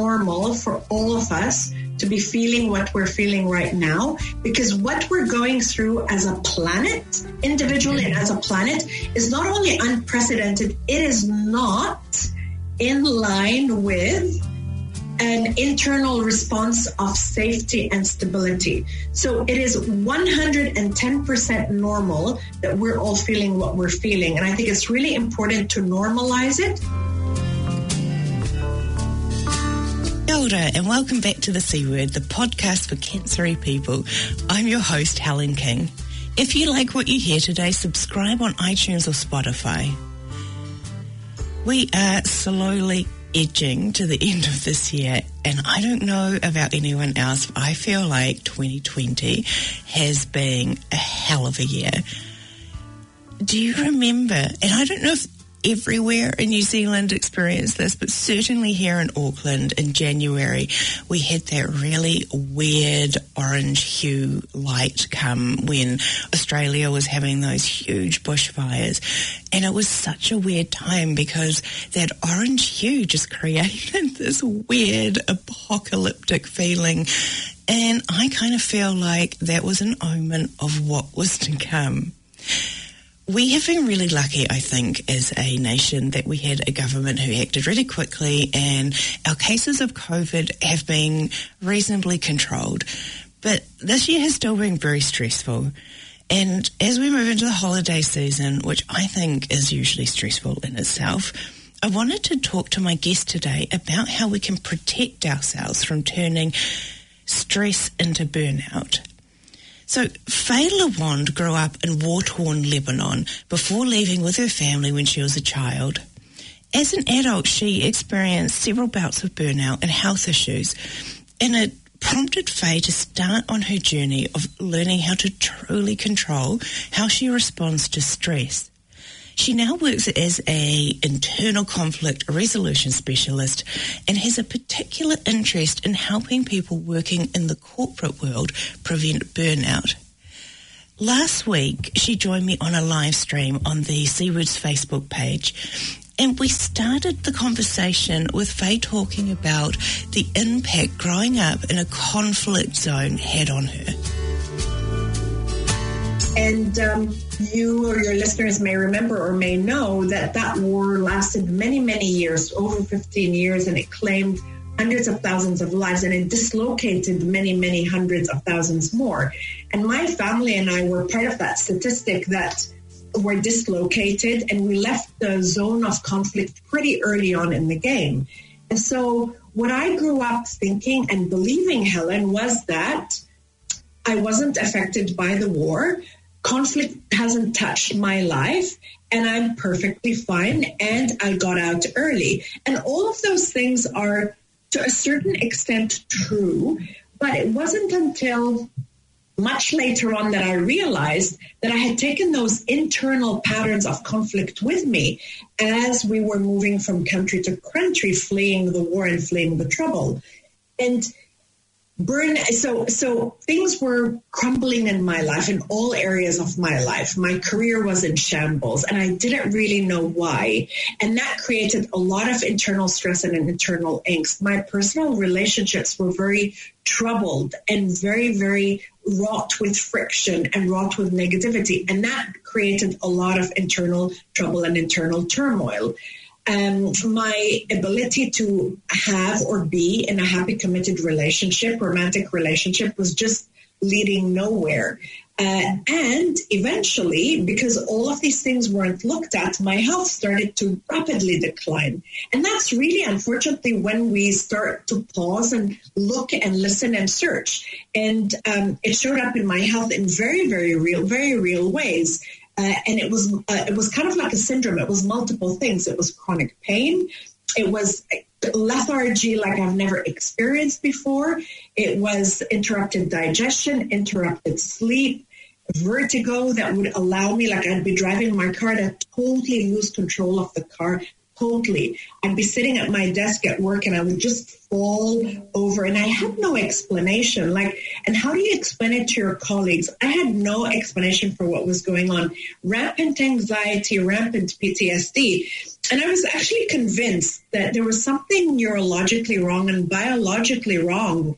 normal for all of us to be feeling what we're feeling right now because what we're going through as a planet, individually and as a planet, is not only unprecedented, it is not in line with an internal response of safety and stability. So it is 110% normal that we're all feeling what we're feeling. And I think it's really important to normalize it. And welcome back to The C Word, the podcast for cancery people. I'm your host, Helen King. If you like what you hear today, subscribe on iTunes or Spotify. We are slowly edging to the end of this year, and I don't know about anyone else. I feel like 2020 has been a hell of a year. Do you remember? And I don't know if everywhere in New Zealand experienced this, but certainly here in Auckland in January, we had that really weird orange hue light come when Australia was having those huge bushfires. And it was such a weird time because that orange hue just created this weird apocalyptic feeling. And I kind of feel like that was an omen of what was to come we have been really lucky, I think, as a nation that we had a government who acted really quickly and our cases of COVID have been reasonably controlled. But this year has still been very stressful. And as we move into the holiday season, which I think is usually stressful in itself, I wanted to talk to my guest today about how we can protect ourselves from turning stress into burnout. So Faye Lawand grew up in war-torn Lebanon before leaving with her family when she was a child. As an adult, she experienced several bouts of burnout and health issues, and it prompted Faye to start on her journey of learning how to truly control how she responds to stress. She now works as a internal conflict resolution specialist and has a particular interest in helping people working in the corporate world prevent burnout. Last week, she joined me on a live stream on the C Words Facebook page, and we started the conversation with Faye talking about the impact growing up in a conflict zone had on her. And um, you or your listeners may remember or may know that that war lasted many, many years, over 15 years, and it claimed hundreds of thousands of lives and it dislocated many, many hundreds of thousands more. And my family and I were part of that statistic that were dislocated and we left the zone of conflict pretty early on in the game. And so what I grew up thinking and believing, Helen, was that I wasn't affected by the war conflict hasn't touched my life and I'm perfectly fine and I got out early. And all of those things are to a certain extent true, but it wasn't until much later on that I realized that I had taken those internal patterns of conflict with me as we were moving from country to country, fleeing the war and fleeing the trouble. And burn so so things were crumbling in my life in all areas of my life. My career was in shambles and i didn't really know why. And that created a lot of internal stress and an internal angst. My personal relationships were very troubled and very very wrought with friction and wrought with negativity. And that created a lot of internal trouble and internal turmoil um, my ability to have or be in a happy, committed relationship, romantic relationship, was just leading nowhere. Uh, and eventually, because all of these things weren't looked at, my health started to rapidly decline. And that's really, unfortunately, when we start to pause and look and listen and search. And um, it showed up in my health in very, very real, very real ways. Uh, and it was uh, it was kind of like a syndrome. It was multiple things. It was chronic pain. It was lethargy like I've never experienced before. It was interrupted digestion, interrupted sleep, vertigo that would allow me, like I'd be driving my car to totally lose control of the car, totally. I'd be sitting at my desk at work and I would just fall over and I had no explanation. Like, and how do you explain it to your colleagues? I had no explanation for what was going on. Rampant anxiety, rampant PTSD. And I was actually convinced that there was something neurologically wrong and biologically wrong.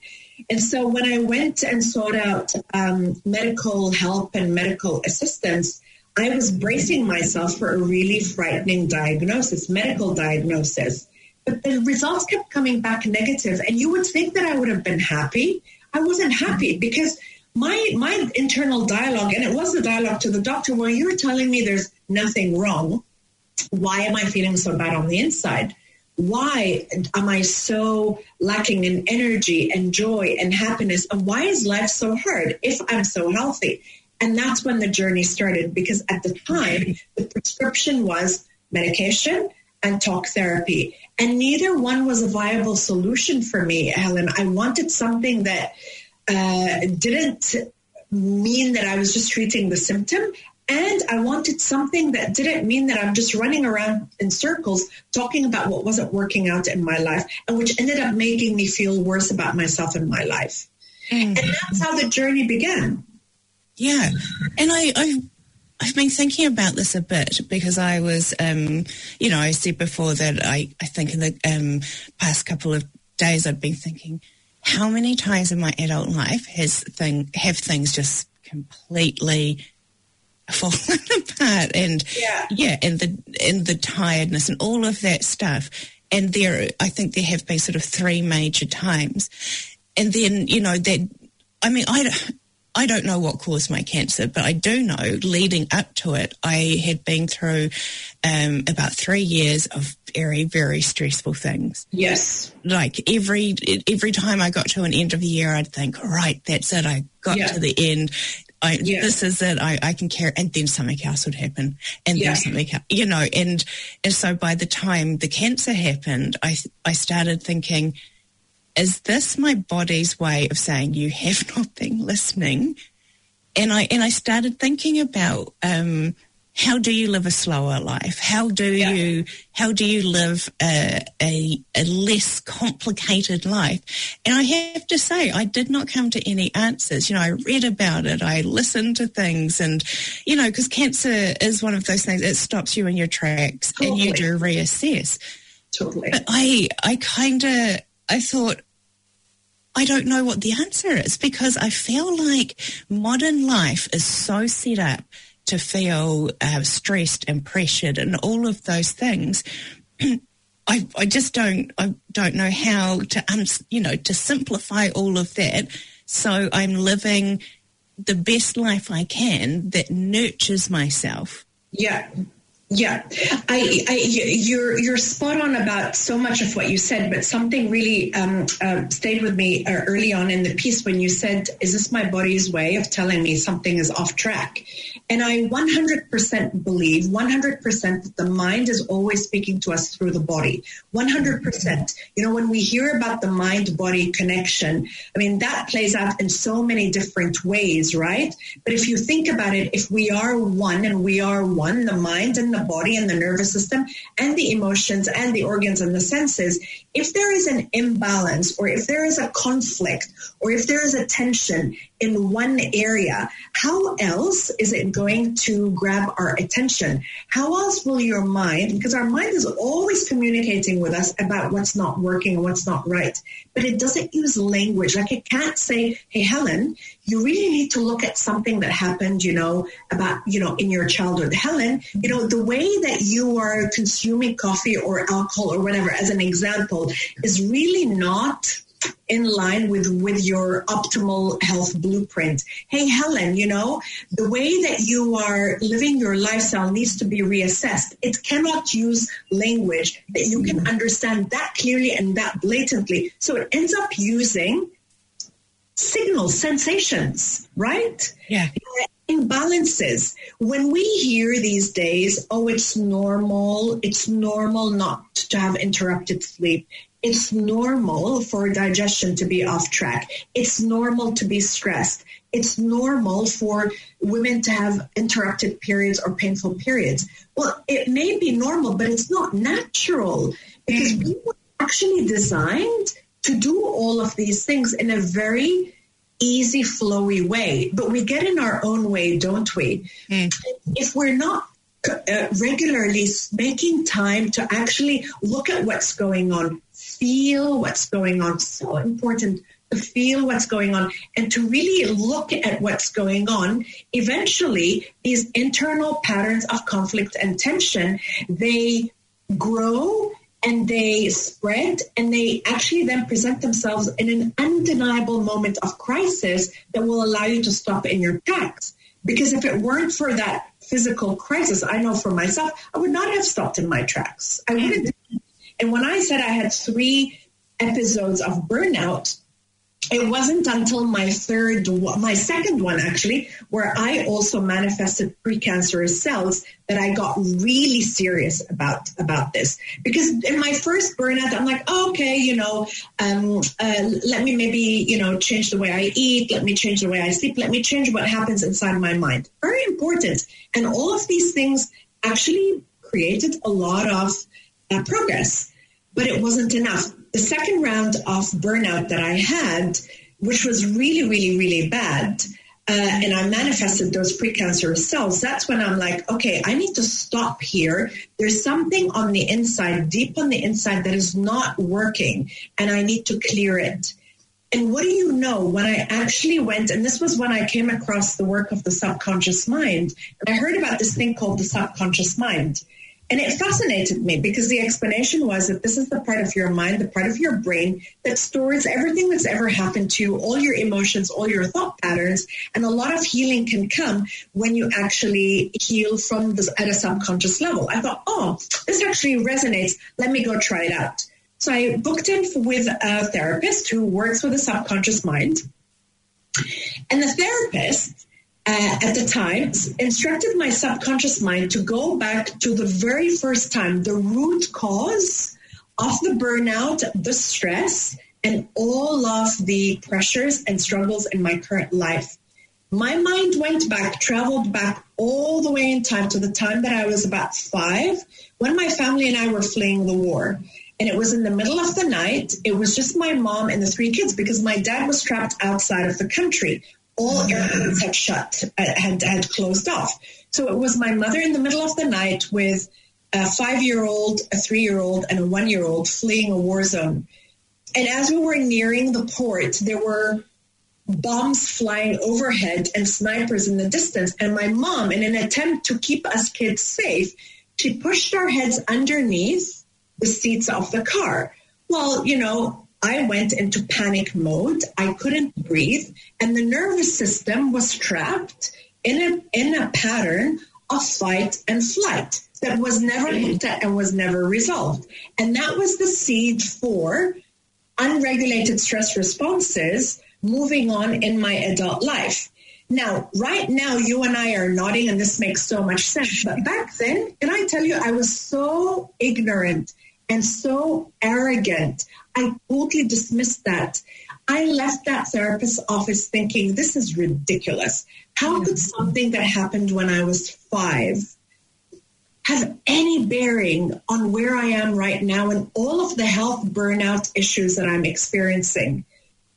And so when I went and sought out um, medical help and medical assistance, I was bracing myself for a really frightening diagnosis, medical diagnosis. But the results kept coming back negative, and you would think that I would have been happy. I wasn't happy because my my internal dialogue, and it was the dialogue to the doctor, where you're telling me there's nothing wrong. Why am I feeling so bad on the inside? Why am I so lacking in energy and joy and happiness? And why is life so hard if I'm so healthy? And that's when the journey started because at the time, the prescription was medication and talk therapy. And neither one was a viable solution for me, Helen. I wanted something that uh, didn't mean that I was just treating the symptom. And I wanted something that didn't mean that I'm just running around in circles talking about what wasn't working out in my life and which ended up making me feel worse about myself and my life. Mm. And that's how the journey began. Yeah. And I, I've, I've been thinking about this a bit because I was, um, you know, I said before that I, I think in the um, past couple of days I've been thinking, how many times in my adult life has thing have things just completely fallen apart and yeah. yeah, and the and the tiredness and all of that stuff. And there, I think there have been sort of three major times, and then you know that. I mean, I I don't know what caused my cancer, but I do know leading up to it, I had been through um, about three years of very, very stressful things. Yes. Like every every time I got to an end of the year, I'd think, right, that's it. I got yeah. to the end. I, yeah. This is it. I, I can carry, and then something else would happen, and yeah. then something else, you know. And and so by the time the cancer happened, I I started thinking, is this my body's way of saying you have not been listening? And I and I started thinking about um, how do you live a slower life? How do yeah. you how do you live a, a, a less complicated life? And I have to say, I did not come to any answers. You know, I read about it, I listened to things, and you know, because cancer is one of those things it stops you in your tracks, totally. and you do reassess. Totally. But I I kind of I thought, I don't know what the answer is because I feel like modern life is so set up to feel uh, stressed and pressured and all of those things. I, I just don't I don't know how to um, you know to simplify all of that. So I'm living the best life I can that nurtures myself. Yeah, yeah, I, I, you're you're spot on about so much of what you said, but something really um, uh, stayed with me uh, early on in the piece when you said, "Is this my body's way of telling me something is off track?" And I 100% believe, 100% that the mind is always speaking to us through the body. 100%. You know, when we hear about the mind body connection, I mean, that plays out in so many different ways, right? But if you think about it, if we are one and we are one, the mind and the body and the nervous system and the emotions and the organs and the senses, if there is an imbalance or if there is a conflict or if there is a tension in one area, how else is it going to grab our attention? How else will your mind, because our mind is always communicating with us about what's not working and what's not right, but it doesn't use language. Like it can't say, hey, Helen, you really need to look at something that happened, you know, about, you know, in your childhood. Helen, you know, the way that you are consuming coffee or alcohol or whatever, as an example, is really not in line with with your optimal health blueprint. Hey Helen, you know, the way that you are living your lifestyle needs to be reassessed. It cannot use language that you can mm-hmm. understand that clearly and that blatantly. So it ends up using signals, sensations, right? Yeah. Imbalances. When we hear these days, oh, it's normal, it's normal not to have interrupted sleep it's normal for digestion to be off track. It's normal to be stressed. It's normal for women to have interrupted periods or painful periods. Well, it may be normal, but it's not natural because mm. we were actually designed to do all of these things in a very easy, flowy way. But we get in our own way, don't we? Mm. If we're not uh, regularly making time to actually look at what's going on, feel what's going on, so important to feel what's going on and to really look at what's going on eventually these internal patterns of conflict and tension they grow and they spread and they actually then present themselves in an undeniable moment of crisis that will allow you to stop in your tracks. Because if it weren't for that physical crisis, I know for myself, I would not have stopped in my tracks. I wouldn't. And when I said I had three episodes of burnout, it wasn't until my third, my second one actually, where I also manifested precancerous cells that I got really serious about about this. Because in my first burnout, I'm like, okay, you know, um, uh, let me maybe you know change the way I eat, let me change the way I sleep, let me change what happens inside my mind. Very important, and all of these things actually created a lot of uh, progress, but it wasn't enough the second round of burnout that I had, which was really, really, really bad, uh, and I manifested those precancerous cells, that's when I'm like, okay, I need to stop here. There's something on the inside, deep on the inside, that is not working, and I need to clear it. And what do you know? When I actually went, and this was when I came across the work of the subconscious mind, and I heard about this thing called the subconscious mind. And it fascinated me because the explanation was that this is the part of your mind, the part of your brain that stores everything that's ever happened to you, all your emotions, all your thought patterns. And a lot of healing can come when you actually heal from this at a subconscious level. I thought, oh, this actually resonates. Let me go try it out. So I booked in with a therapist who works with the subconscious mind. And the therapist uh, at the time instructed my subconscious mind to go back to the very first time, the root cause of the burnout, the stress, and all of the pressures and struggles in my current life. My mind went back, traveled back all the way in time to the time that I was about five when my family and I were fleeing the war. And it was in the middle of the night. It was just my mom and the three kids because my dad was trapped outside of the country all airports had shut, uh, had, had closed off. So it was my mother in the middle of the night with a five year old, a three year old, and a one year old fleeing a war zone. And as we were nearing the port, there were bombs flying overhead and snipers in the distance. And my mom, in an attempt to keep us kids safe, she pushed our heads underneath the seats of the car. Well, you know, I went into panic mode. I couldn't breathe, and the nervous system was trapped in a in a pattern of fight and flight that was never looked at and was never resolved. And that was the seed for unregulated stress responses moving on in my adult life. Now, right now, you and I are nodding, and this makes so much sense. But back then, can I tell you, I was so ignorant and so arrogant. I totally dismissed that. I left that therapist's office thinking, this is ridiculous. How could mm-hmm. something that happened when I was five have any bearing on where I am right now and all of the health burnout issues that I'm experiencing?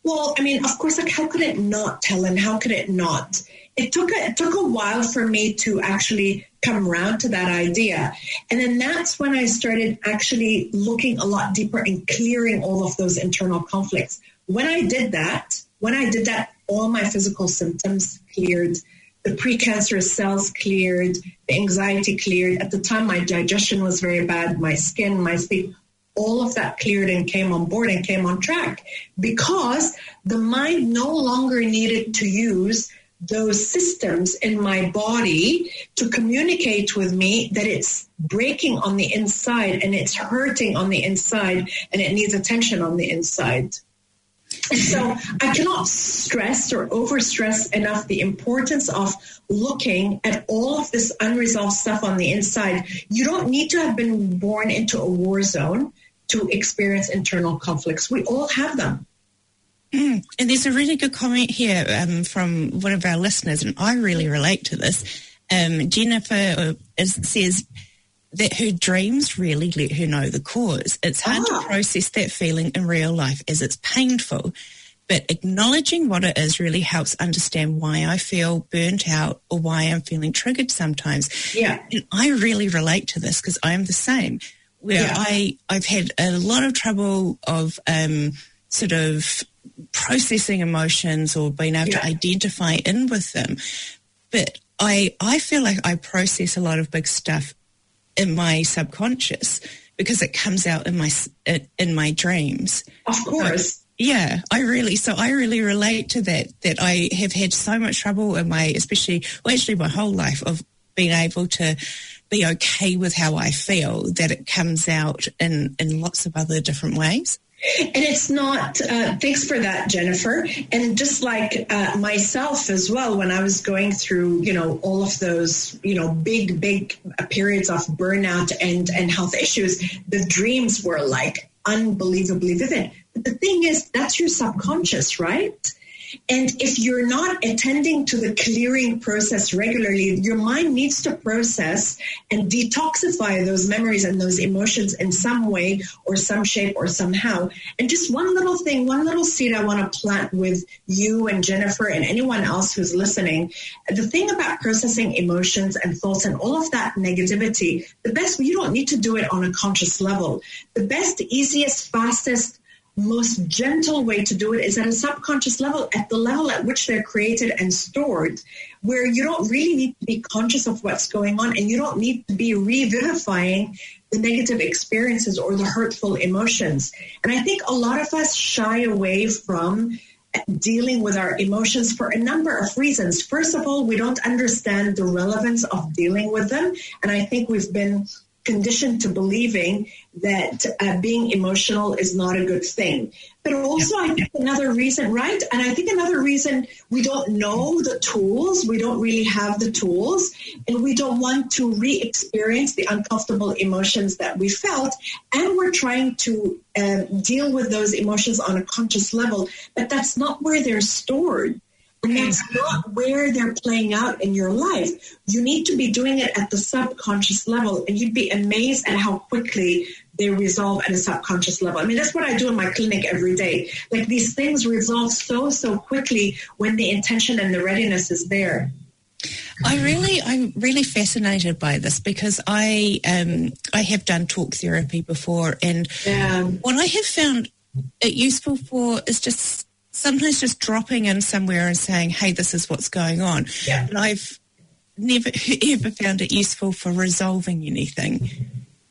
Well, I mean, of course, like how could it not, Helen? How could it not? It took a, it took a while for me to actually come around to that idea. And then that's when I started actually looking a lot deeper and clearing all of those internal conflicts. When I did that, when I did that, all my physical symptoms cleared. The precancerous cells cleared, the anxiety cleared. At the time, my digestion was very bad, my skin, my sleep, all of that cleared and came on board and came on track because the mind no longer needed to use those systems in my body to communicate with me that it's breaking on the inside and it's hurting on the inside and it needs attention on the inside. And so I cannot stress or overstress enough the importance of looking at all of this unresolved stuff on the inside. You don't need to have been born into a war zone to experience internal conflicts. We all have them. Mm. And there's a really good comment here um, from one of our listeners, and I really relate to this. Um, Jennifer uh, is, says that her dreams really let her know the cause. It's hard ah. to process that feeling in real life as it's painful. But acknowledging what it is really helps understand why I feel burnt out or why I'm feeling triggered sometimes. Yeah. And I really relate to this because I am the same. Where yeah. I, I've had a lot of trouble of um, sort of processing emotions or being able yeah. to identify in with them. But I I feel like I process a lot of big stuff in my subconscious because it comes out in my in my dreams. Of course. Yeah, I really, so I really relate to that, that I have had so much trouble in my, especially, well, actually my whole life of being able to be okay with how I feel, that it comes out in, in lots of other different ways. And it's not, uh, thanks for that, Jennifer. And just like uh, myself as well, when I was going through, you know, all of those, you know, big, big periods of burnout and, and health issues, the dreams were like unbelievably vivid. But the thing is, that's your subconscious, right? And if you're not attending to the clearing process regularly, your mind needs to process and detoxify those memories and those emotions in some way or some shape or somehow. And just one little thing, one little seed I want to plant with you and Jennifer and anyone else who's listening. The thing about processing emotions and thoughts and all of that negativity, the best, you don't need to do it on a conscious level. The best, easiest, fastest, most gentle way to do it is at a subconscious level, at the level at which they're created and stored, where you don't really need to be conscious of what's going on and you don't need to be revivifying the negative experiences or the hurtful emotions. And I think a lot of us shy away from dealing with our emotions for a number of reasons. First of all, we don't understand the relevance of dealing with them. And I think we've been conditioned to believing that uh, being emotional is not a good thing. But also, I think another reason, right? And I think another reason we don't know the tools, we don't really have the tools, and we don't want to re experience the uncomfortable emotions that we felt. And we're trying to um, deal with those emotions on a conscious level, but that's not where they're stored. And that's not where they're playing out in your life. You need to be doing it at the subconscious level, and you'd be amazed at how quickly they resolve at a subconscious level. I mean, that's what I do in my clinic every day. Like these things resolve so, so quickly when the intention and the readiness is there. I really, I'm really fascinated by this because I, um, I have done talk therapy before, and yeah. what I have found it useful for is just sometimes just dropping in somewhere and saying, "Hey, this is what's going on." Yeah. And I've never ever found it useful for resolving anything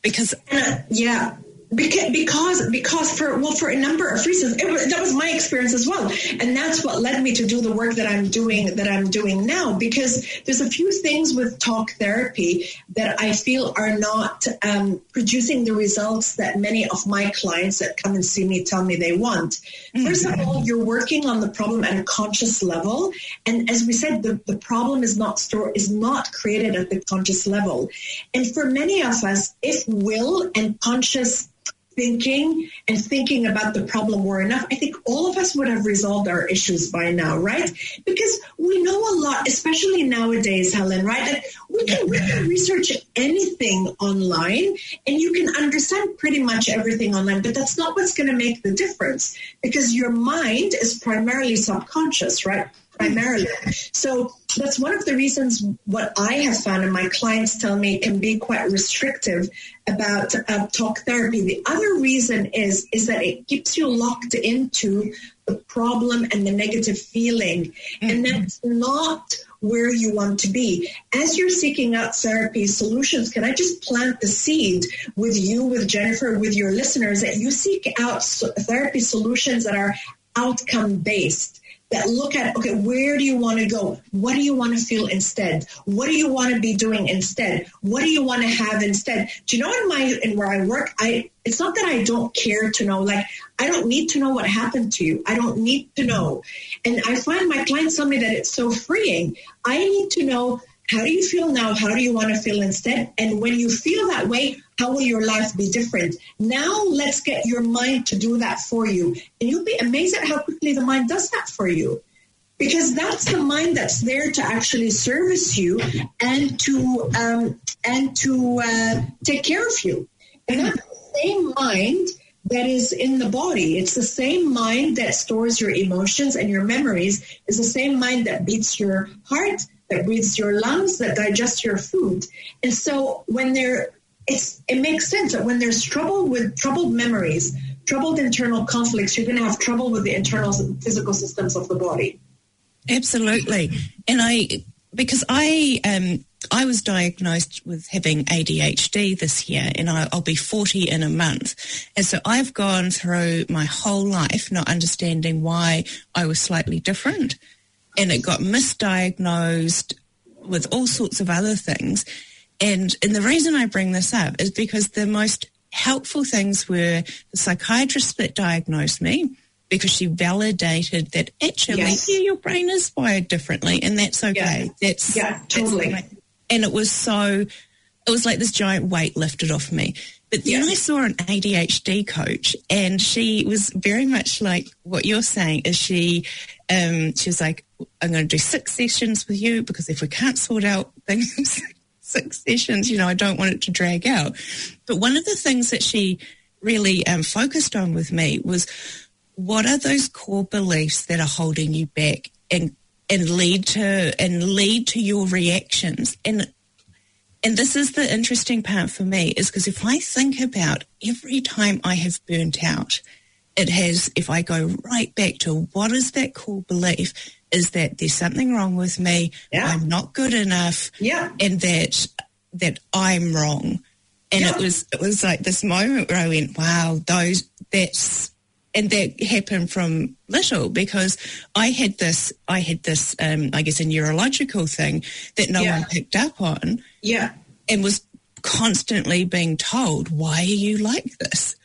because uh, yeah because, because for well for a number of reasons was, that was my experience as well. And that's what led me to do the work that i'm doing that i'm doing now. Because there's a few things with talk therapy that i feel are not um, producing the results that many of my clients that come and see me tell me they want. Mm-hmm. first of all you're working on the problem at a conscious level. And as we said the, the problem is not store is not created at the conscious level. And for many of us if will and conscious thinking and thinking about the problem were enough, I think all of us would have resolved our issues by now, right? Because we know a lot, especially nowadays, Helen, right? That we can, we can research anything online and you can understand pretty much everything online, but that's not what's going to make the difference because your mind is primarily subconscious, right? Primarily. So that's one of the reasons what I have found and my clients tell me can be quite restrictive about uh, talk therapy. The other reason is is that it keeps you locked into the problem and the negative feeling, mm-hmm. and that's not where you want to be. As you're seeking out therapy solutions, can I just plant the seed with you, with Jennifer, with your listeners that you seek out therapy solutions that are outcome based? That look at okay where do you want to go? What do you want to feel instead? What do you want to be doing instead? What do you want to have instead? Do you know in my in where i work i it's not that i don't care to know like i don't need to know what happened to you. I don't need to know. And i find my clients tell me that it's so freeing. I need to know How do you feel now? How do you want to feel instead? And when you feel that way, how will your life be different? Now let's get your mind to do that for you. And you'll be amazed at how quickly the mind does that for you. Because that's the mind that's there to actually service you and to um, and to uh, take care of you. And that's the same mind that is in the body. It's the same mind that stores your emotions and your memories. It's the same mind that beats your heart, that breathes your lungs, that digests your food. And so when there, it's, it makes sense that when there's trouble with troubled memories, troubled internal conflicts, you're going to have trouble with the internal physical systems of the body. Absolutely. And I, because I, um, I was diagnosed with having ADHD this year and I, will be 40 in a month. And so I've gone through my whole life not understanding why I was slightly different. And it got misdiagnosed with all sorts of other things. And, and the reason I bring this up is because the most helpful things were the psychiatrist that diagnosed me because she validated that actually yes. yeah, your brain is wired differently and that's okay. Yeah. That's yeah, totally. That's and it was so it was like this giant weight lifted off me. But then I saw an ADHD coach, and she was very much like what you're saying. Is she? Um, she was like, "I'm going to do six sessions with you because if we can't sort out things, six sessions, you know, I don't want it to drag out." But one of the things that she really um, focused on with me was what are those core beliefs that are holding you back and and lead to and lead to your reactions and and this is the interesting part for me is because if I think about every time I have burnt out, it has, if I go right back to what is that core belief, is that there's something wrong with me, yeah. I'm not good enough, yeah. and that that I'm wrong. And yeah. it was it was like this moment where I went, wow, those that's and that happened from little because I had this, I had this, um, I guess, a neurological thing that no yeah. one picked up on. Yeah. And was constantly being told, why are you like this?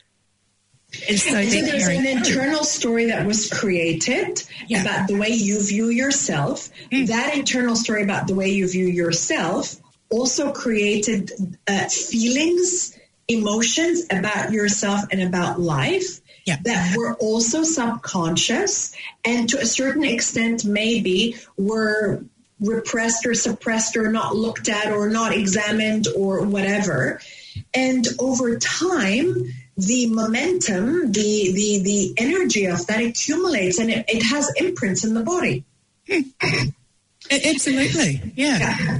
And so, so there's an internal story that was created yeah. about the way you view yourself. Mm. That internal story about the way you view yourself also created uh, feelings, emotions about yourself and about life yeah. that were also subconscious and to a certain extent maybe were repressed or suppressed or not looked at or not examined or whatever. And over time, the momentum, the the the energy of that accumulates and it, it has imprints in the body. Absolutely. Yeah. yeah.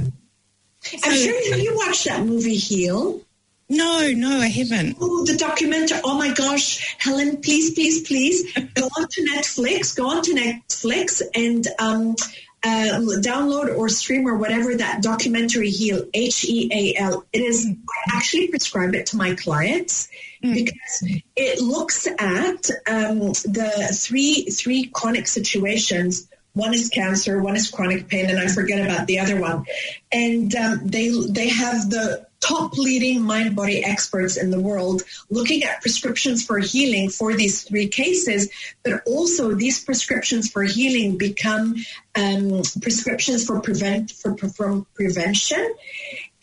I'm sure you watched that movie Heal. No, no, I haven't. Oh, the documentary. Oh my gosh, Helen, please, please, please go on to Netflix. Go on to Netflix and um, uh, download or stream or whatever that documentary Heal H E A L. It is. I actually prescribe it to my clients mm. because it looks at um, the three three chronic situations one is cancer, one is chronic pain, and I forget about the other one. And um, they they have the top leading mind body experts in the world looking at prescriptions for healing for these three cases, but also these prescriptions for healing become um, prescriptions for prevent for, for prevention,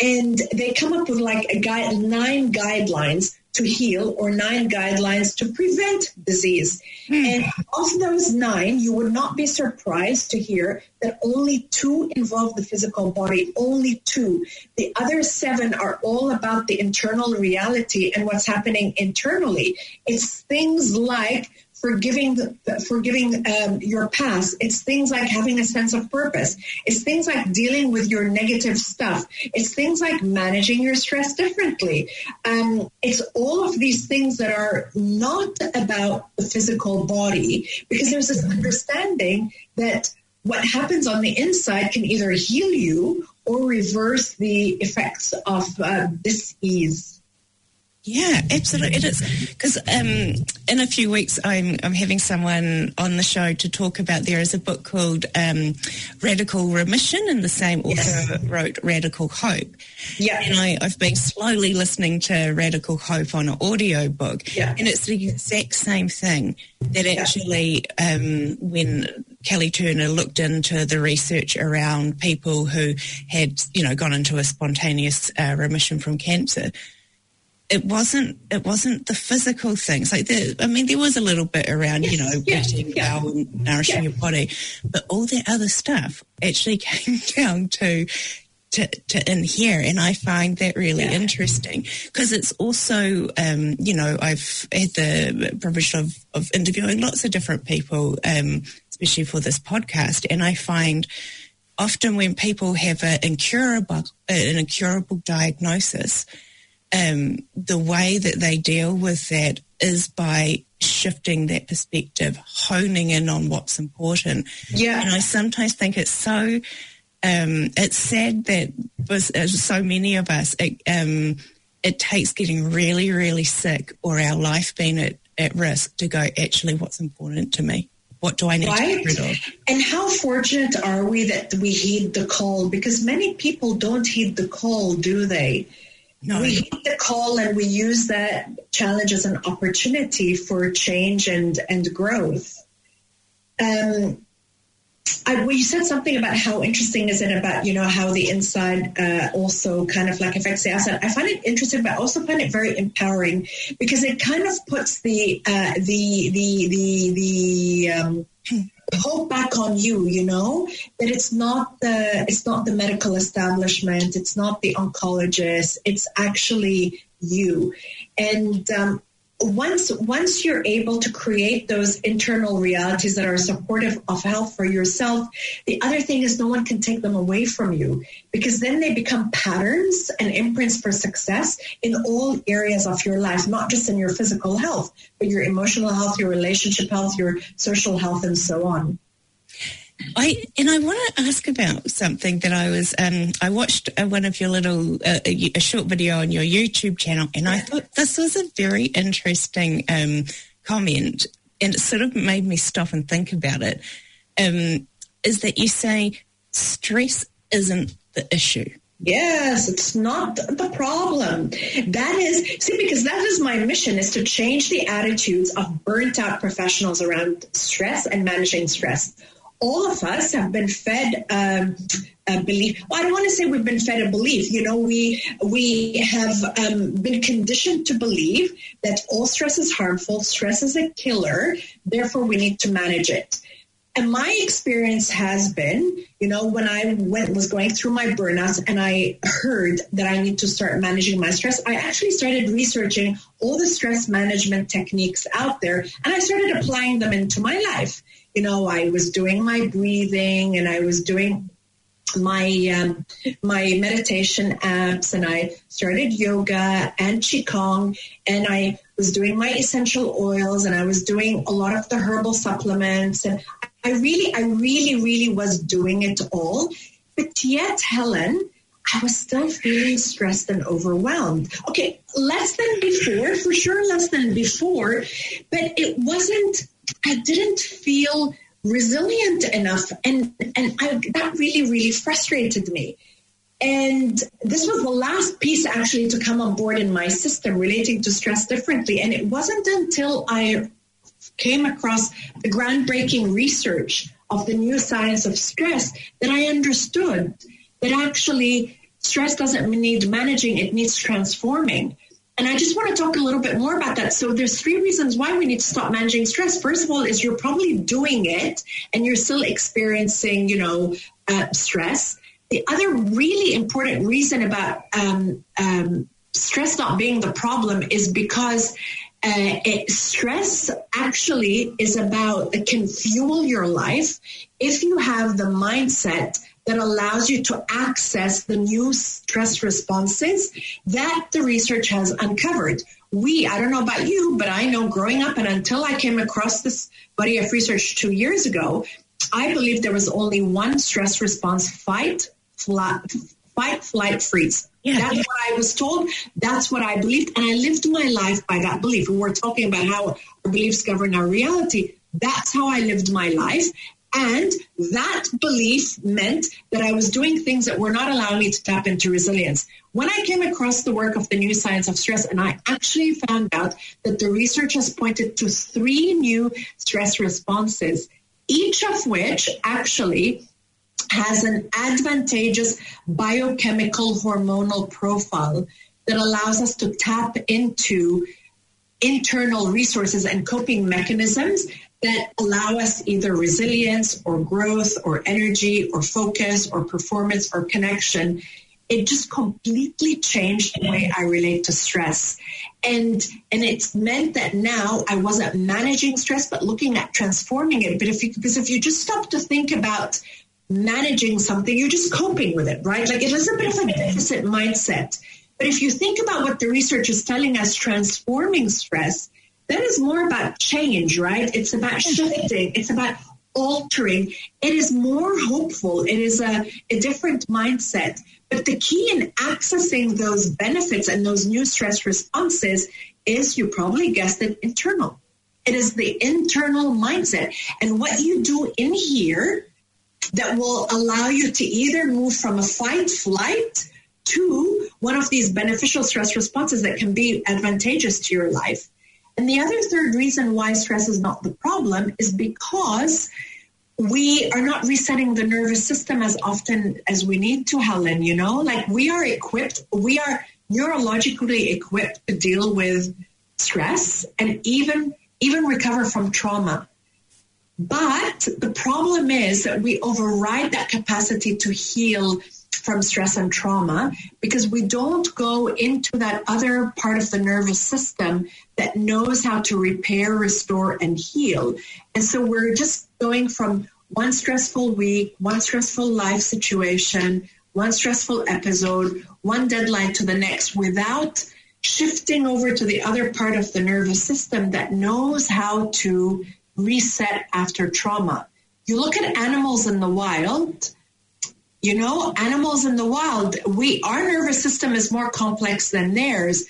and they come up with like a guide nine guidelines to heal or nine guidelines to prevent disease. Mm. And of those nine, you would not be surprised to hear that only two involve the physical body, only two. The other seven are all about the internal reality and what's happening internally. It's things like forgiving forgiving um, your past. It's things like having a sense of purpose. It's things like dealing with your negative stuff. It's things like managing your stress differently. Um, it's all of these things that are not about the physical body because there's this understanding that what happens on the inside can either heal you or reverse the effects of uh, disease. Yeah, absolutely. It is because um, in a few weeks I'm I'm having someone on the show to talk about. There is a book called um, Radical Remission, and the same author yes. wrote Radical Hope. Yeah, and I, I've been slowly listening to Radical Hope on an audio book. Yeah, and it's the exact same thing. That actually, yeah. um, when Kelly Turner looked into the research around people who had, you know, gone into a spontaneous uh, remission from cancer, it wasn't it wasn't the physical things like the I mean there was a little bit around yes, you know yeah, eating yeah, well and nourishing yeah. your body, but all the other stuff actually came down to to, to in here. And I find that really yeah. interesting because it's also, um, you know, I've had the privilege of, of interviewing lots of different people, um, especially for this podcast. And I find often when people have an incurable, an incurable diagnosis, um, the way that they deal with that is by shifting that perspective, honing in on what's important. Yeah. And I sometimes think it's so um, it's sad that uh, so many of us, it, um, it takes getting really, really sick or our life being at, at risk to go, actually, what's important to me? What do I need right? to get rid of? And how fortunate are we that we heed the call? Because many people don't heed the call, do they? No. We hit the call and we use that challenge as an opportunity for change and, and growth. Um, I, well, you said something about how interesting is it about you know how the inside uh, also kind of like affects the outside. I find it interesting, but I also find it very empowering because it kind of puts the uh, the the the the um, hope back on you. You know that it's not the it's not the medical establishment, it's not the oncologist, it's actually you. And um, once once you're able to create those internal realities that are supportive of health for yourself the other thing is no one can take them away from you because then they become patterns and imprints for success in all areas of your life not just in your physical health but your emotional health your relationship health your social health and so on I and I want to ask about something that I was um, I watched uh, one of your little uh, a, a, short video on your YouTube channel, and I thought this was a very interesting um, comment, and it sort of made me stop and think about it. Um, is that you say stress isn't the issue? Yes, it's not the problem. That is, see, because that is my mission is to change the attitudes of burnt out professionals around stress and managing stress all of us have been fed um, a belief. Well, I don't want to say we've been fed a belief. You know, we we have um, been conditioned to believe that all stress is harmful, stress is a killer. Therefore, we need to manage it. And my experience has been, you know, when I went was going through my burnouts and I heard that I need to start managing my stress, I actually started researching all the stress management techniques out there and I started applying them into my life you know, I was doing my breathing and I was doing my um, my meditation apps and I started yoga and qigong and I was doing my essential oils and I was doing a lot of the herbal supplements and I really I really really was doing it all but yet Helen I was still feeling stressed and overwhelmed. Okay, less than before, for sure less than before, but it wasn't I didn't feel resilient enough and and I, that really really frustrated me. And this was the last piece actually to come on board in my system relating to stress differently. And it wasn't until i came across the groundbreaking research of the new science of stress that i understood that actually stress doesn't need managing it needs transforming and I just want to talk a little bit more about that. So there's three reasons why we need to stop managing stress. First of all, is you're probably doing it and you're still experiencing, you know, uh, stress. The other really important reason about um, um, stress not being the problem is because uh, it, stress actually is about it can fuel your life if you have the mindset that allows you to access the new stress responses that the research has uncovered. We, I don't know about you, but I know growing up and until I came across this body of research two years ago, I believe there was only one stress response fight, flight, fight, flight, freeze. Yeah. That's what I was told. That's what I believed. And I lived my life by that belief. We're talking about how our beliefs govern our reality. That's how I lived my life. And that belief meant that I was doing things that were not allowing me to tap into resilience. When I came across the work of the new science of stress, and I actually found out that the research has pointed to three new stress responses each of which actually has an advantageous biochemical hormonal profile that allows us to tap into internal resources and coping mechanisms that allow us either resilience or growth or energy or focus or performance or connection. It just completely changed the way I relate to stress. And and it's meant that now I wasn't managing stress but looking at transforming it. But if you because if you just stop to think about managing something, you're just coping with it, right? Like it is a bit of a deficit mindset. But if you think about what the research is telling us, transforming stress, that is more about change, right? It's about shifting. It's about altering. It is more hopeful. It is a, a different mindset. But the key in accessing those benefits and those new stress responses is, you probably guessed it, internal. It is the internal mindset. And what you do in here that will allow you to either move from a fight flight to one of these beneficial stress responses that can be advantageous to your life. And the other third reason why stress is not the problem is because we are not resetting the nervous system as often as we need to, Helen. You know, like we are equipped, we are neurologically equipped to deal with stress and even even recover from trauma. But the problem is that we override that capacity to heal from stress and trauma because we don't go into that other part of the nervous system that knows how to repair, restore, and heal. And so we're just going from one stressful week, one stressful life situation, one stressful episode, one deadline to the next without shifting over to the other part of the nervous system that knows how to reset after trauma. You look at animals in the wild, you know, animals in the wild, we our nervous system is more complex than theirs.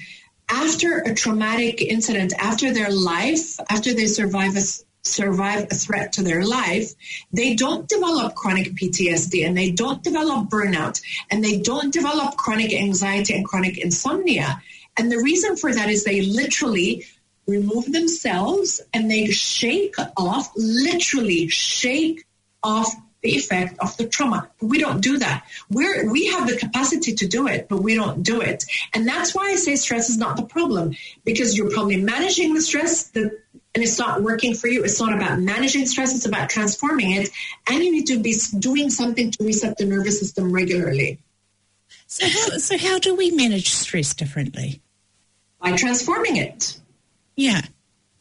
After a traumatic incident, after their life, after they survive a survive a threat to their life, they don't develop chronic PTSD and they don't develop burnout and they don't develop chronic anxiety and chronic insomnia. And the reason for that is they literally remove themselves and they shake off, literally shake off the effect of the trauma. We don't do that. We're, we have the capacity to do it, but we don't do it. And that's why I say stress is not the problem because you're probably managing the stress that, and it's not working for you. It's not about managing stress. It's about transforming it. And you need to be doing something to reset the nervous system regularly. So how, so how do we manage stress differently? By transforming it. Yeah.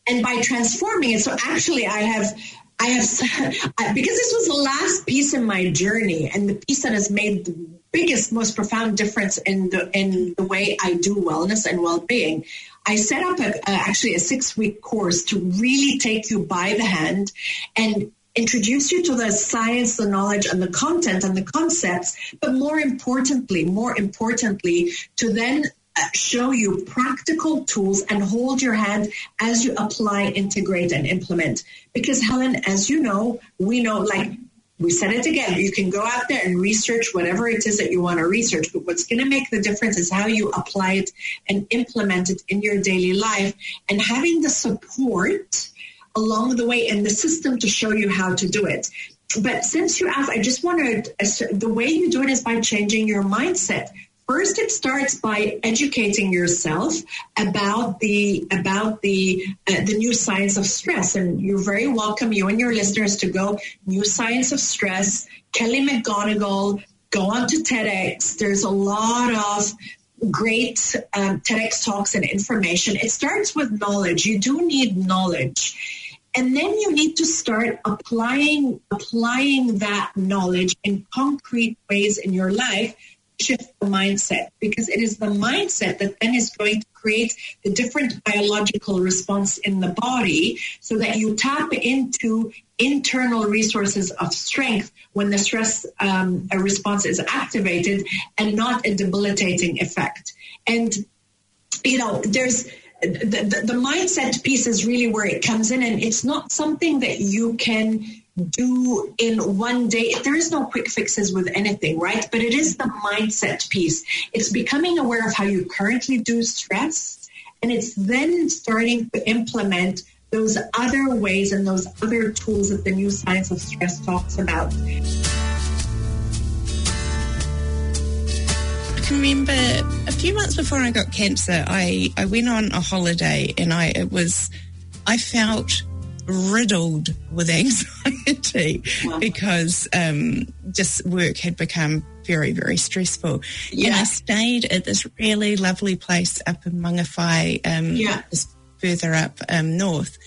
And by transforming it, so actually, I have I have because this was the last piece in my journey, and the piece that has made the biggest, most profound difference in the in the way I do wellness and well being. I set up a, actually a six week course to really take you by the hand and introduce you to the science, the knowledge, and the content and the concepts, but more importantly, more importantly, to then show you practical tools and hold your hand as you apply, integrate, and implement. Because, Helen, as you know, we know, like we said it again, you can go out there and research whatever it is that you want to research, but what's going to make the difference is how you apply it and implement it in your daily life and having the support along the way and the system to show you how to do it. But since you asked, I just wanted the way you do it is by changing your mindset. First, it starts by educating yourself about the about the uh, the new science of stress, and you're very welcome, you and your listeners, to go new science of stress. Kelly McGonigal, go on to TEDx. There's a lot of great um, TEDx talks and information. It starts with knowledge. You do need knowledge. And then you need to start applying applying that knowledge in concrete ways in your life shift the mindset because it is the mindset that then is going to create the different biological response in the body so that you tap into internal resources of strength when the stress um, response is activated and not a debilitating effect. And, you know, there's the, the, the mindset piece is really where it comes in and it's not something that you can do in one day. There is no quick fixes with anything, right? But it is the mindset piece. It's becoming aware of how you currently do stress, and it's then starting to implement those other ways and those other tools that the new science of stress talks about. I can remember a few months before I got cancer, I, I went on a holiday and I it was I felt riddled with anxiety wow. because um, just work had become very, very stressful. Yeah. And I stayed at this really lovely place up in Mangawhai, um, yeah. just further up um, north.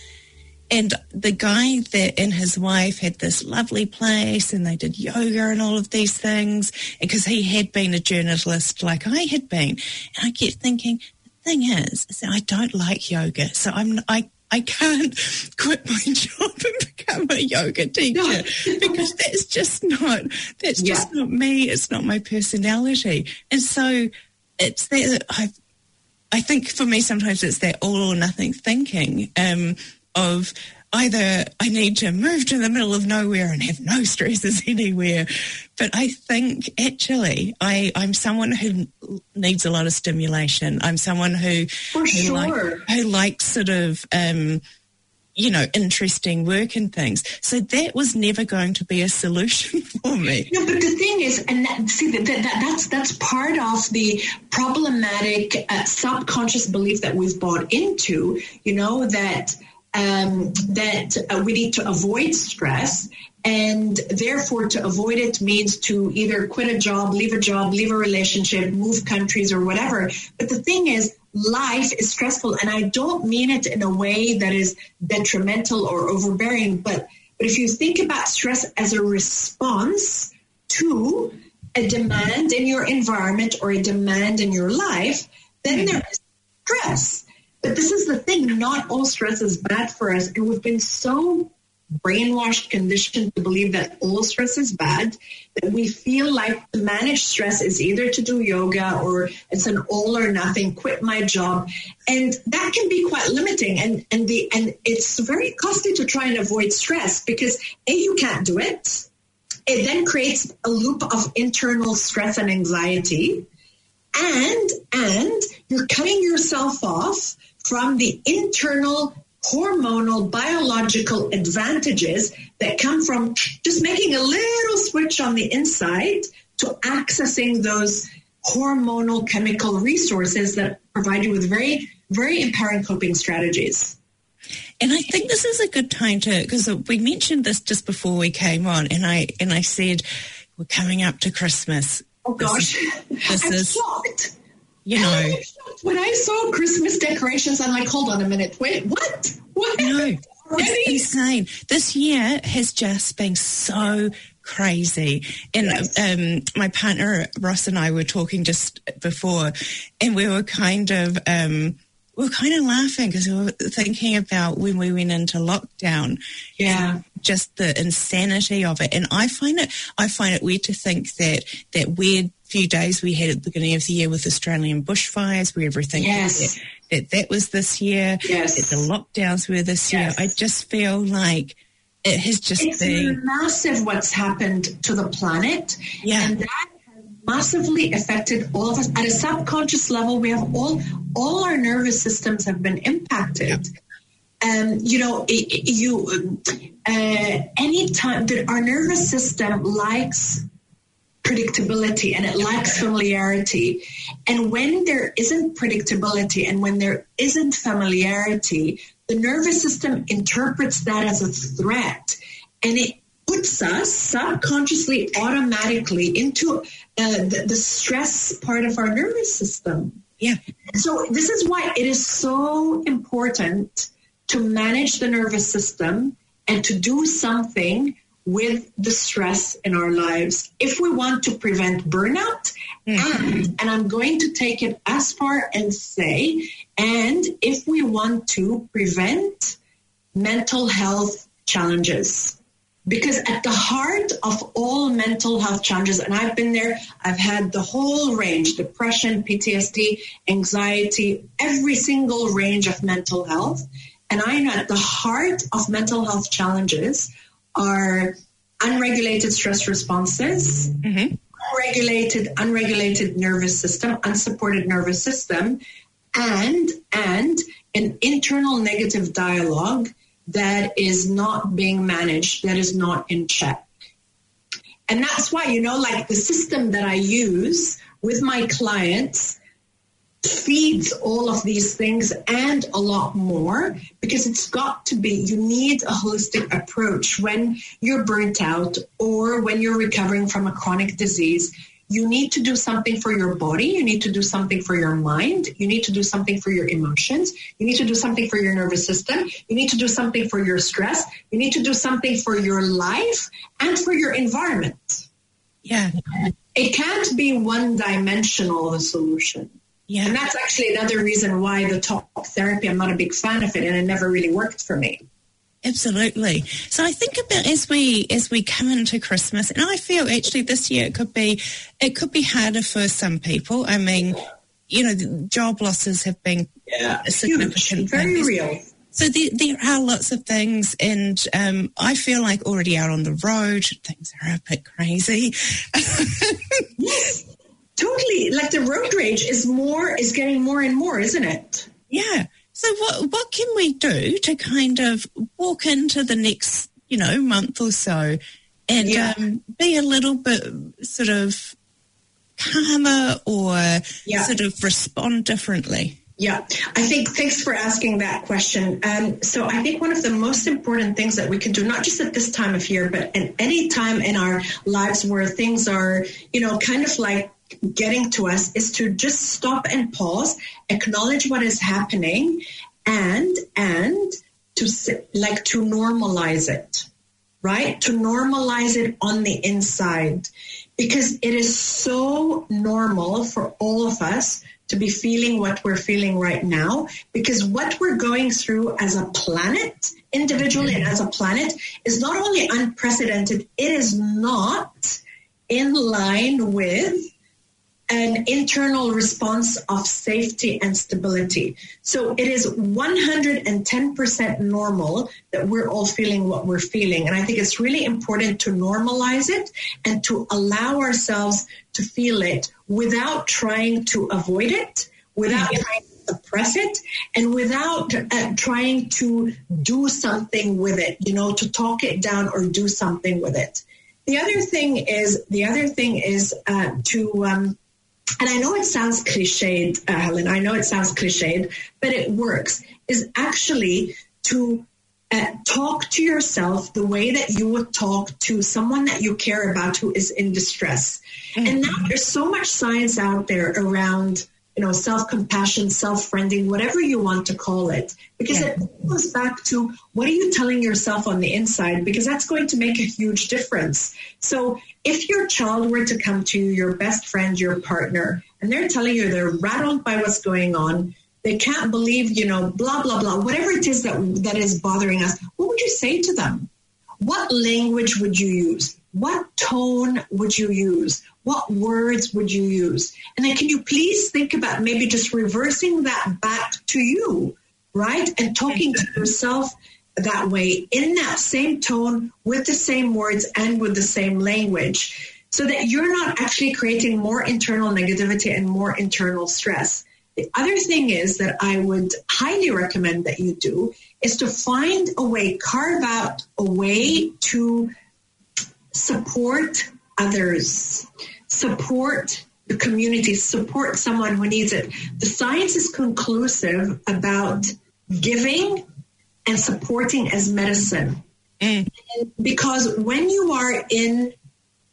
And the guy that and his wife had this lovely place and they did yoga and all of these things because he had been a journalist like I had been. And I kept thinking, the thing is, is I don't like yoga. So I'm, I I can't quit my job and become a yoga teacher because that's just not that's yeah. just not me. It's not my personality. And so it's that I I think for me sometimes it's that all or nothing thinking um, of either I need to move to the middle of nowhere and have no stresses anywhere. But I think actually I, I'm someone who needs a lot of stimulation. I'm someone who, For who, sure. like, who likes sort of, um, you know, interesting work and things. So that was never going to be a solution for me. No, but the thing is, and that, see, that, that, that's that's part of the problematic uh, subconscious belief that we've bought into. You know that um, that uh, we need to avoid stress. And therefore, to avoid it means to either quit a job, leave a job, leave a relationship, move countries, or whatever. But the thing is, life is stressful. And I don't mean it in a way that is detrimental or overbearing. But, but if you think about stress as a response to a demand in your environment or a demand in your life, then mm-hmm. there is stress. But this is the thing, not all stress is bad for us. And we've been so brainwashed, conditioned to believe that all stress is bad, that we feel like to manage stress is either to do yoga or it's an all or nothing, quit my job. And that can be quite limiting. And, and the, and it's very costly to try and avoid stress because A, you can't do it. It then creates a loop of internal stress and anxiety. And, and you're cutting yourself off from the internal hormonal biological advantages that come from just making a little switch on the inside to accessing those hormonal chemical resources that provide you with very, very empowering coping strategies. And I think this is a good time to because we mentioned this just before we came on, and I and I said we're coming up to Christmas. Oh gosh, this, I'm is shocked. You know, when I saw Christmas decorations, I'm like, hold on a minute, wait, what? What? No, it's insane. This year has just been so crazy. And yes. um, my partner Ross and I were talking just before, and we were kind of. Um, we were kind of laughing because we were thinking about when we went into lockdown. Yeah. Just the insanity of it. And I find it, I find it weird to think that that weird few days we had at the beginning of the year with Australian bushfires where everything yes. that, that, was this year, yes. that the lockdowns were this yes. year. I just feel like it has just it's been massive what's happened to the planet. Yeah. And that has massively affected all of us. At a subconscious level, we have all all our nervous systems have been impacted. Um, you know, you uh, anytime that our nervous system likes predictability and it lacks familiarity. And when there isn't predictability and when there isn't familiarity, the nervous system interprets that as a threat and it puts us subconsciously automatically into uh, the, the stress part of our nervous system. Yeah. So this is why it is so important to manage the nervous system and to do something with the stress in our lives if we want to prevent burnout. Mm-hmm. And, and I'm going to take it as far and say, and if we want to prevent mental health challenges. Because at the heart of all mental health challenges, and I've been there, I've had the whole range depression, PTSD, anxiety, every single range of mental health. And I know at the heart of mental health challenges are unregulated stress responses, mm-hmm. unregulated, unregulated nervous system, unsupported nervous system, and and an internal negative dialogue that is not being managed, that is not in check. And that's why, you know, like the system that I use with my clients feeds all of these things and a lot more because it's got to be, you need a holistic approach when you're burnt out or when you're recovering from a chronic disease. You need to do something for your body. You need to do something for your mind. You need to do something for your emotions. You need to do something for your nervous system. You need to do something for your stress. You need to do something for your life and for your environment. Yeah. It can't be one dimensional, the solution. Yeah. And that's actually another reason why the talk therapy, I'm not a big fan of it and it never really worked for me. Absolutely. So I think about as we as we come into Christmas, and I feel actually this year it could be it could be harder for some people. I mean, you know, job losses have been yeah. significant, very real. So there, there are lots of things, and um, I feel like already out on the road, things are a bit crazy. Totally. Like the road rage is more is getting more and more, isn't it? Yeah. So what what can we do to kind of walk into the next you know month or so and Yeah. um, be a little bit sort of calmer or Yeah. sort of respond differently? Yeah, I think thanks for asking that question. Um, so I think one of the most important things that we can do, not just at this time of year, but at any time in our lives where things are, you know, kind of like getting to us, is to just stop and pause, acknowledge what is happening, and and to like to normalize it, right? To normalize it on the inside, because it is so normal for all of us to be feeling what we're feeling right now because what we're going through as a planet, individually and as a planet, is not only unprecedented, it is not in line with an internal response of safety and stability. So it is 110% normal that we're all feeling what we're feeling. And I think it's really important to normalize it and to allow ourselves to feel it without trying to avoid it, without trying to suppress it, and without uh, trying to do something with it, you know, to talk it down or do something with it. The other thing is, the other thing is uh, to, um, and I know it sounds cliched, uh, Helen, I know it sounds cliched, but it works, is actually to uh, talk to yourself the way that you would talk to someone that you care about who is in distress. And now there's so much science out there around, you know, self-compassion, self-friending, whatever you want to call it, because Yeah. it goes back to what are you telling yourself on the inside? Because that's going to make a huge difference. So if your child were to come to you, your best friend, your partner, and they're telling you they're rattled by what's going on, they can't believe, you know, blah, blah, blah, whatever it is that, that is bothering us, what would you say to them? What language would you use? What tone would you use? What words would you use? And then can you please think about maybe just reversing that back to you, right? And talking to yourself that way in that same tone with the same words and with the same language so that you're not actually creating more internal negativity and more internal stress. The other thing is that I would highly recommend that you do is to find a way, carve out a way to support others, support the community, support someone who needs it. The science is conclusive about giving and supporting as medicine. Mm. Because when you are in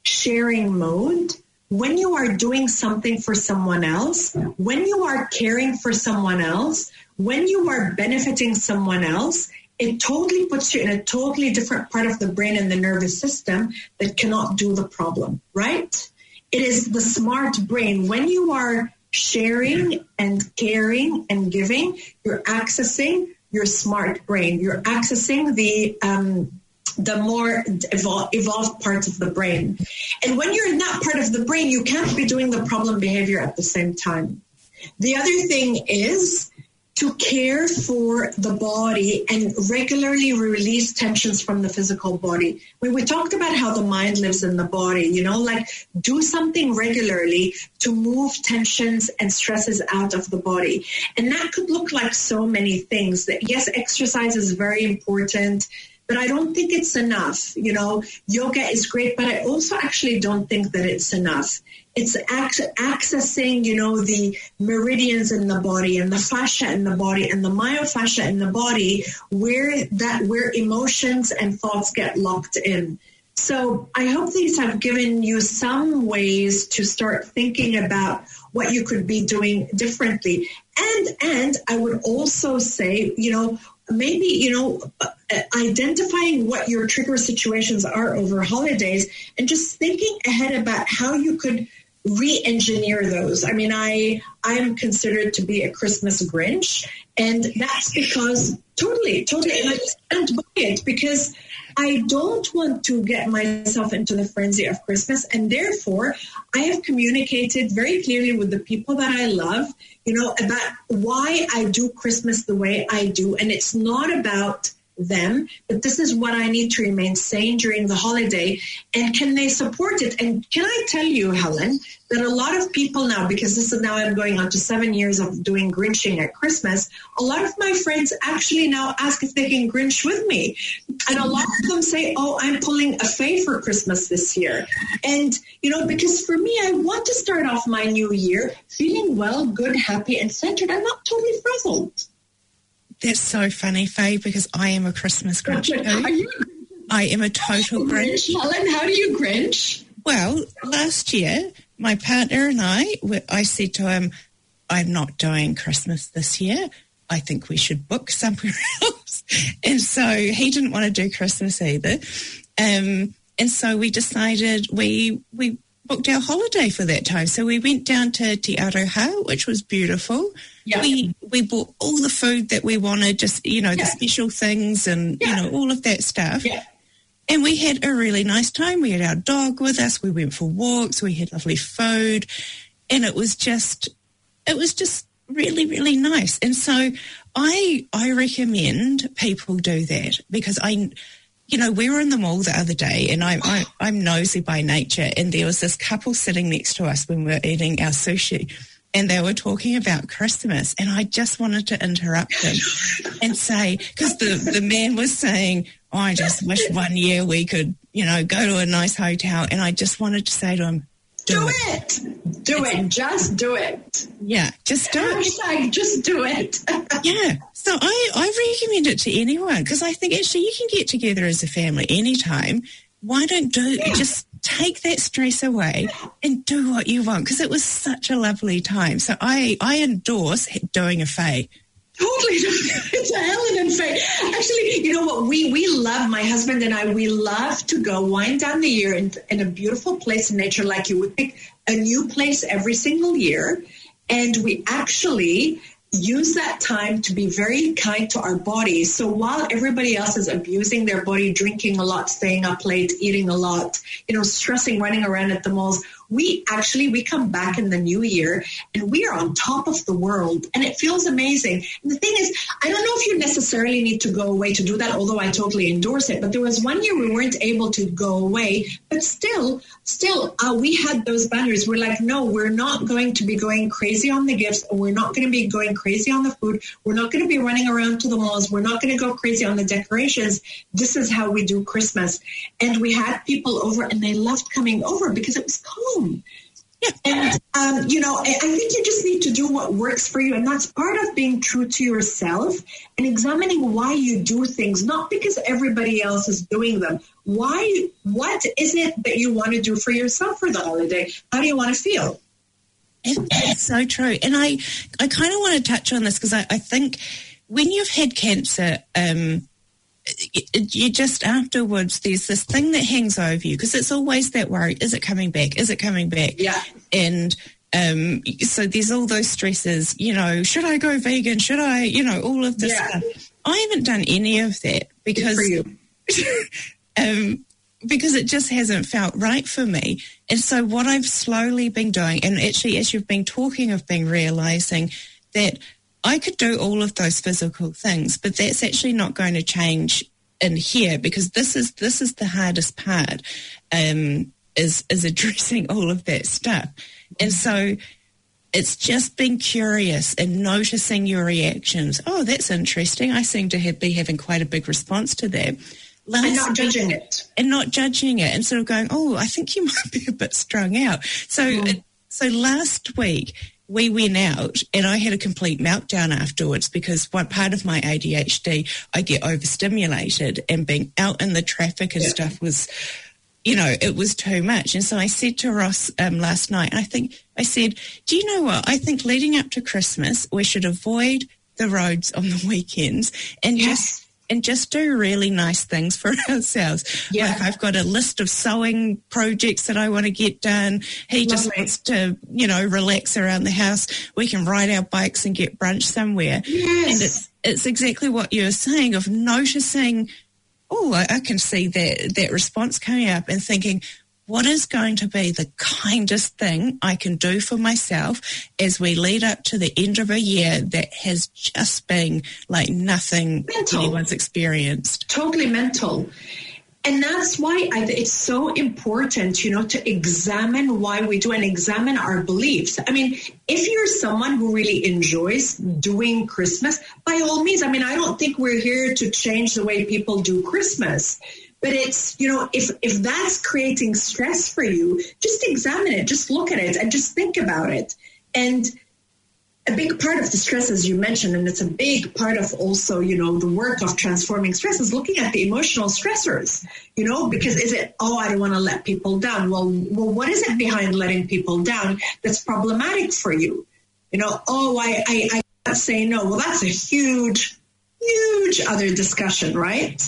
sharing mode, when you are doing something for someone else, when you are caring for someone else, when you are benefiting someone else, it totally puts you in a totally different part of the brain and the nervous system that cannot do the problem, right? It is the smart brain. When you are sharing and caring and giving, you're accessing your smart brain. You're accessing the um, the more evol- evolved parts of the brain. And when you're in that part of the brain, you can't be doing the problem behavior at the same time. The other thing is to care for the body and regularly release tensions from the physical body. When we talked about how the mind lives in the body, you know, like do something regularly to move tensions and stresses out of the body. And that could look like so many things that yes, exercise is very important but I don't think it's enough. You know, yoga is great, but I also actually don't think that it's enough it's ac- accessing, you know, the meridians in the body and the fascia in the body and the myofascia in the body where that, where emotions and thoughts get locked in. So I hope these have given you some ways to start thinking about what you could be doing differently. And, and I would also say, you know, maybe, you know, uh, identifying what your trigger situations are over holidays and just thinking ahead about how you could re-engineer those. I mean, I I am considered to be a Christmas Grinch, and that's because totally, totally, and I stand by it because I don't want to get myself into the frenzy of Christmas, and therefore I have communicated very clearly with the people that I love, you know, about why I do Christmas the way I do, and it's not about them, but this is what I need to remain sane during the holiday. And can they support it? And can I tell you, Helen, that a lot of people now, because this is now I'm going on to seven years of doing Grinching at Christmas, a lot of my friends actually now ask if they can Grinch with me. And a lot of them say, oh, I'm pulling a Faye for Christmas this year. And, you know, because for me, I want to start off my new year feeling well, good, happy, and centered. I'm not totally frazzled. That's so funny, Faye, because I am a Christmas Grinch Are you? I am a total Grinch. Helen, how do you Grinch? Well, last year, my partner and I, I said to him, I'm not doing Christmas this year. I think we should book somewhere else. And so he didn't want to do Christmas either. Um, and so we decided we, we booked our holiday for that time. So we went down to Te Aroha, which was beautiful. Yeah. We we bought all the food that we wanted, just you know, yeah. the special things and yeah. you know, all of that stuff. And we had a really nice time. We had our dog with us. We went for walks. We had lovely food. And it was just it was just really, really nice. And so I I recommend people do that because I you know, we were in the mall the other day and I'm, I, I'm nosy by nature and there was this couple sitting next to us when we were eating our sushi and they were talking about Christmas and I just wanted to interrupt them and say, because the, the man was saying, oh, I just wish one year we could, you know, go to a nice hotel. And I just wanted to say to him, do, do it. it. Do it. Just do it. Yeah, just do Hashtag it. Just do it. yeah. So I, I recommend it to anyone because I think actually you can get together as a family anytime. Why don't do yeah. just take that stress away and do what you want because it was such a lovely time. So I, I endorse doing a Faye. Totally, it's a Helen and Faye. Actually, you know what? We we love my husband and I. We love to go wind down the year in, in a beautiful place in nature. Like you would pick a new place every single year, and we actually use that time to be very kind to our bodies. So while everybody else is abusing their body, drinking a lot, staying up late, eating a lot, you know, stressing, running around at the malls, we actually we come back in the new year and we are on top of the world and it feels amazing. And the thing is i don't know if you necessarily need to go away to do that although i totally endorse it but there was one year we weren't able to go away but still still uh, we had those banners. We're like no we're not going to be going crazy on the gifts. We're not going to be going crazy on the food. We're not going to be running around to the malls. We're not going to go crazy on the decorations. This is how we do christmas. And we had people over and they loved coming over because it was cold home. And, um, you know, I think you just need to do what works for you. And that's part of being true to yourself and examining why you do things, not because everybody else is doing them. Why, what is it that you want to do for yourself for the holiday? How do you want to feel? It's so true. And I, I kind of want to touch on this because I, I think when you've had cancer, um, you just afterwards there's this thing that hangs over you because it's always that worry is it coming back? Is it coming back? Yeah. And um, so there's all those stresses you know should i go vegan? Should i you know all of this yeah. stuff. I haven't done any of that because um, because it just hasn't felt right for me. And so what i've slowly been doing and actually as you've been talking i've been realizing that I could do all of those physical things, but that's actually not going to change in here because this is this is the hardest part um, is is addressing all of that stuff, and so it's just being curious and noticing your reactions. Oh, that's interesting. I seem to have, be having quite a big response to that. Last and not judging it. And not judging it and sort of going, oh, I think you might be a bit strung out. So, mm. so last week we went out and I had a complete meltdown afterwards because one part of my ADHD, I get overstimulated and being out in the traffic and yeah. stuff was, you know, it was too much. And so I said to Ross um, last night, I think, I said, do you know what? I think leading up to Christmas, we should avoid the roads on the weekends and yes. just and just do really nice things for ourselves. Yeah. Like I've got a list of sewing projects that I want to get done. He Lovely. just wants to, you know, relax around the house. We can ride our bikes and get brunch somewhere. Yes. And it's, it's exactly what you're saying of noticing, oh, I, I can see that, that response coming up and thinking, what is going to be the kindest thing I can do for myself as we lead up to the end of a year that has just been like nothing mental. anyone's experienced? Totally mental. And that's why I, it's so important, you know, to examine why we do and examine our beliefs. I mean, if you're someone who really enjoys doing Christmas, by all means, I mean, I don't think we're here to change the way people do Christmas but it's, you know, if, if that's creating stress for you, just examine it, just look at it and just think about it. And a big part of the stress, as you mentioned, and it's a big part of also, you know, the work of transforming stress is looking at the emotional stressors, you know, because is it, oh, I don't want to let people down. Well, well, what is it behind letting people down that's problematic for you? You know, oh, I, I, I say no. Well, that's a huge huge other discussion, right?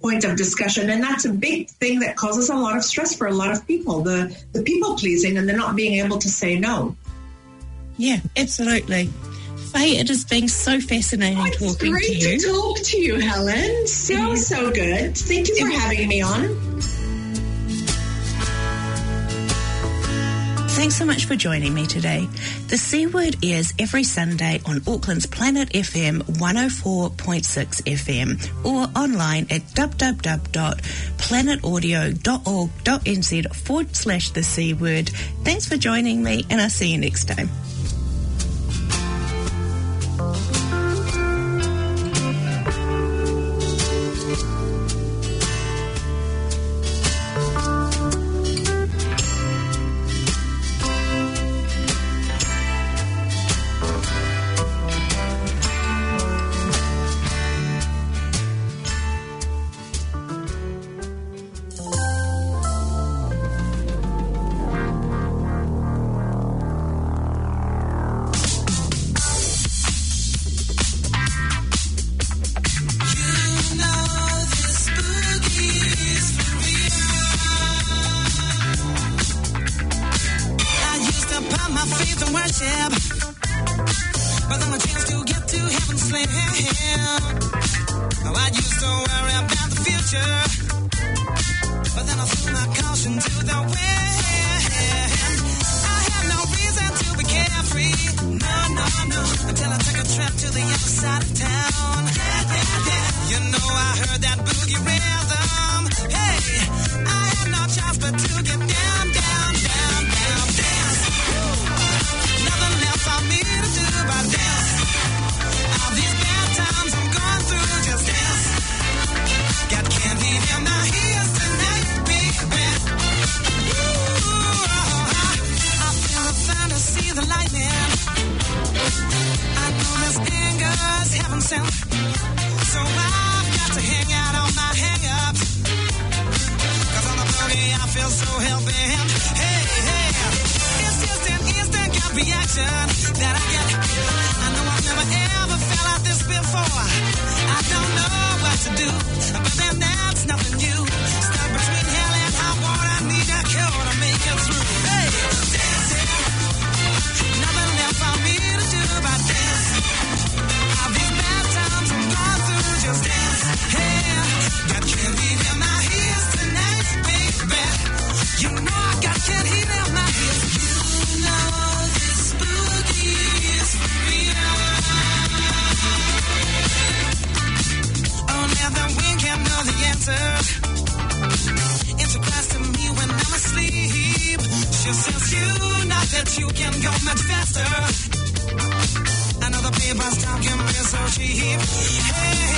Point of discussion. And that's a big thing that causes a lot of stress for a lot of people, the, the people pleasing and the not being able to say no. Yeah, absolutely. Faye, it has been so fascinating oh, talking to you. Great to talk to you, Helen. So, so good. Thank you for having me on. Thanks so much for joining me today. The C Word airs every Sunday on Auckland's Planet FM 104.6 FM or online at www.planetaudio.org.nz forward slash the C Word. Thanks for joining me and I'll see you next time. tab. But then the chance to get to heaven slim. Now I used to worry about the future. Another paper's can be so cheap. Hey,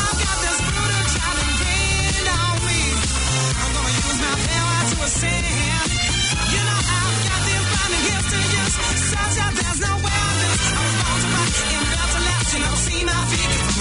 I've got this brutal child ingrained on me. I'm gonna use my power to ascend. You know I've got these blinding gifts to use, such that there's no way I lose. I was born to rock and built to last. You never see my feet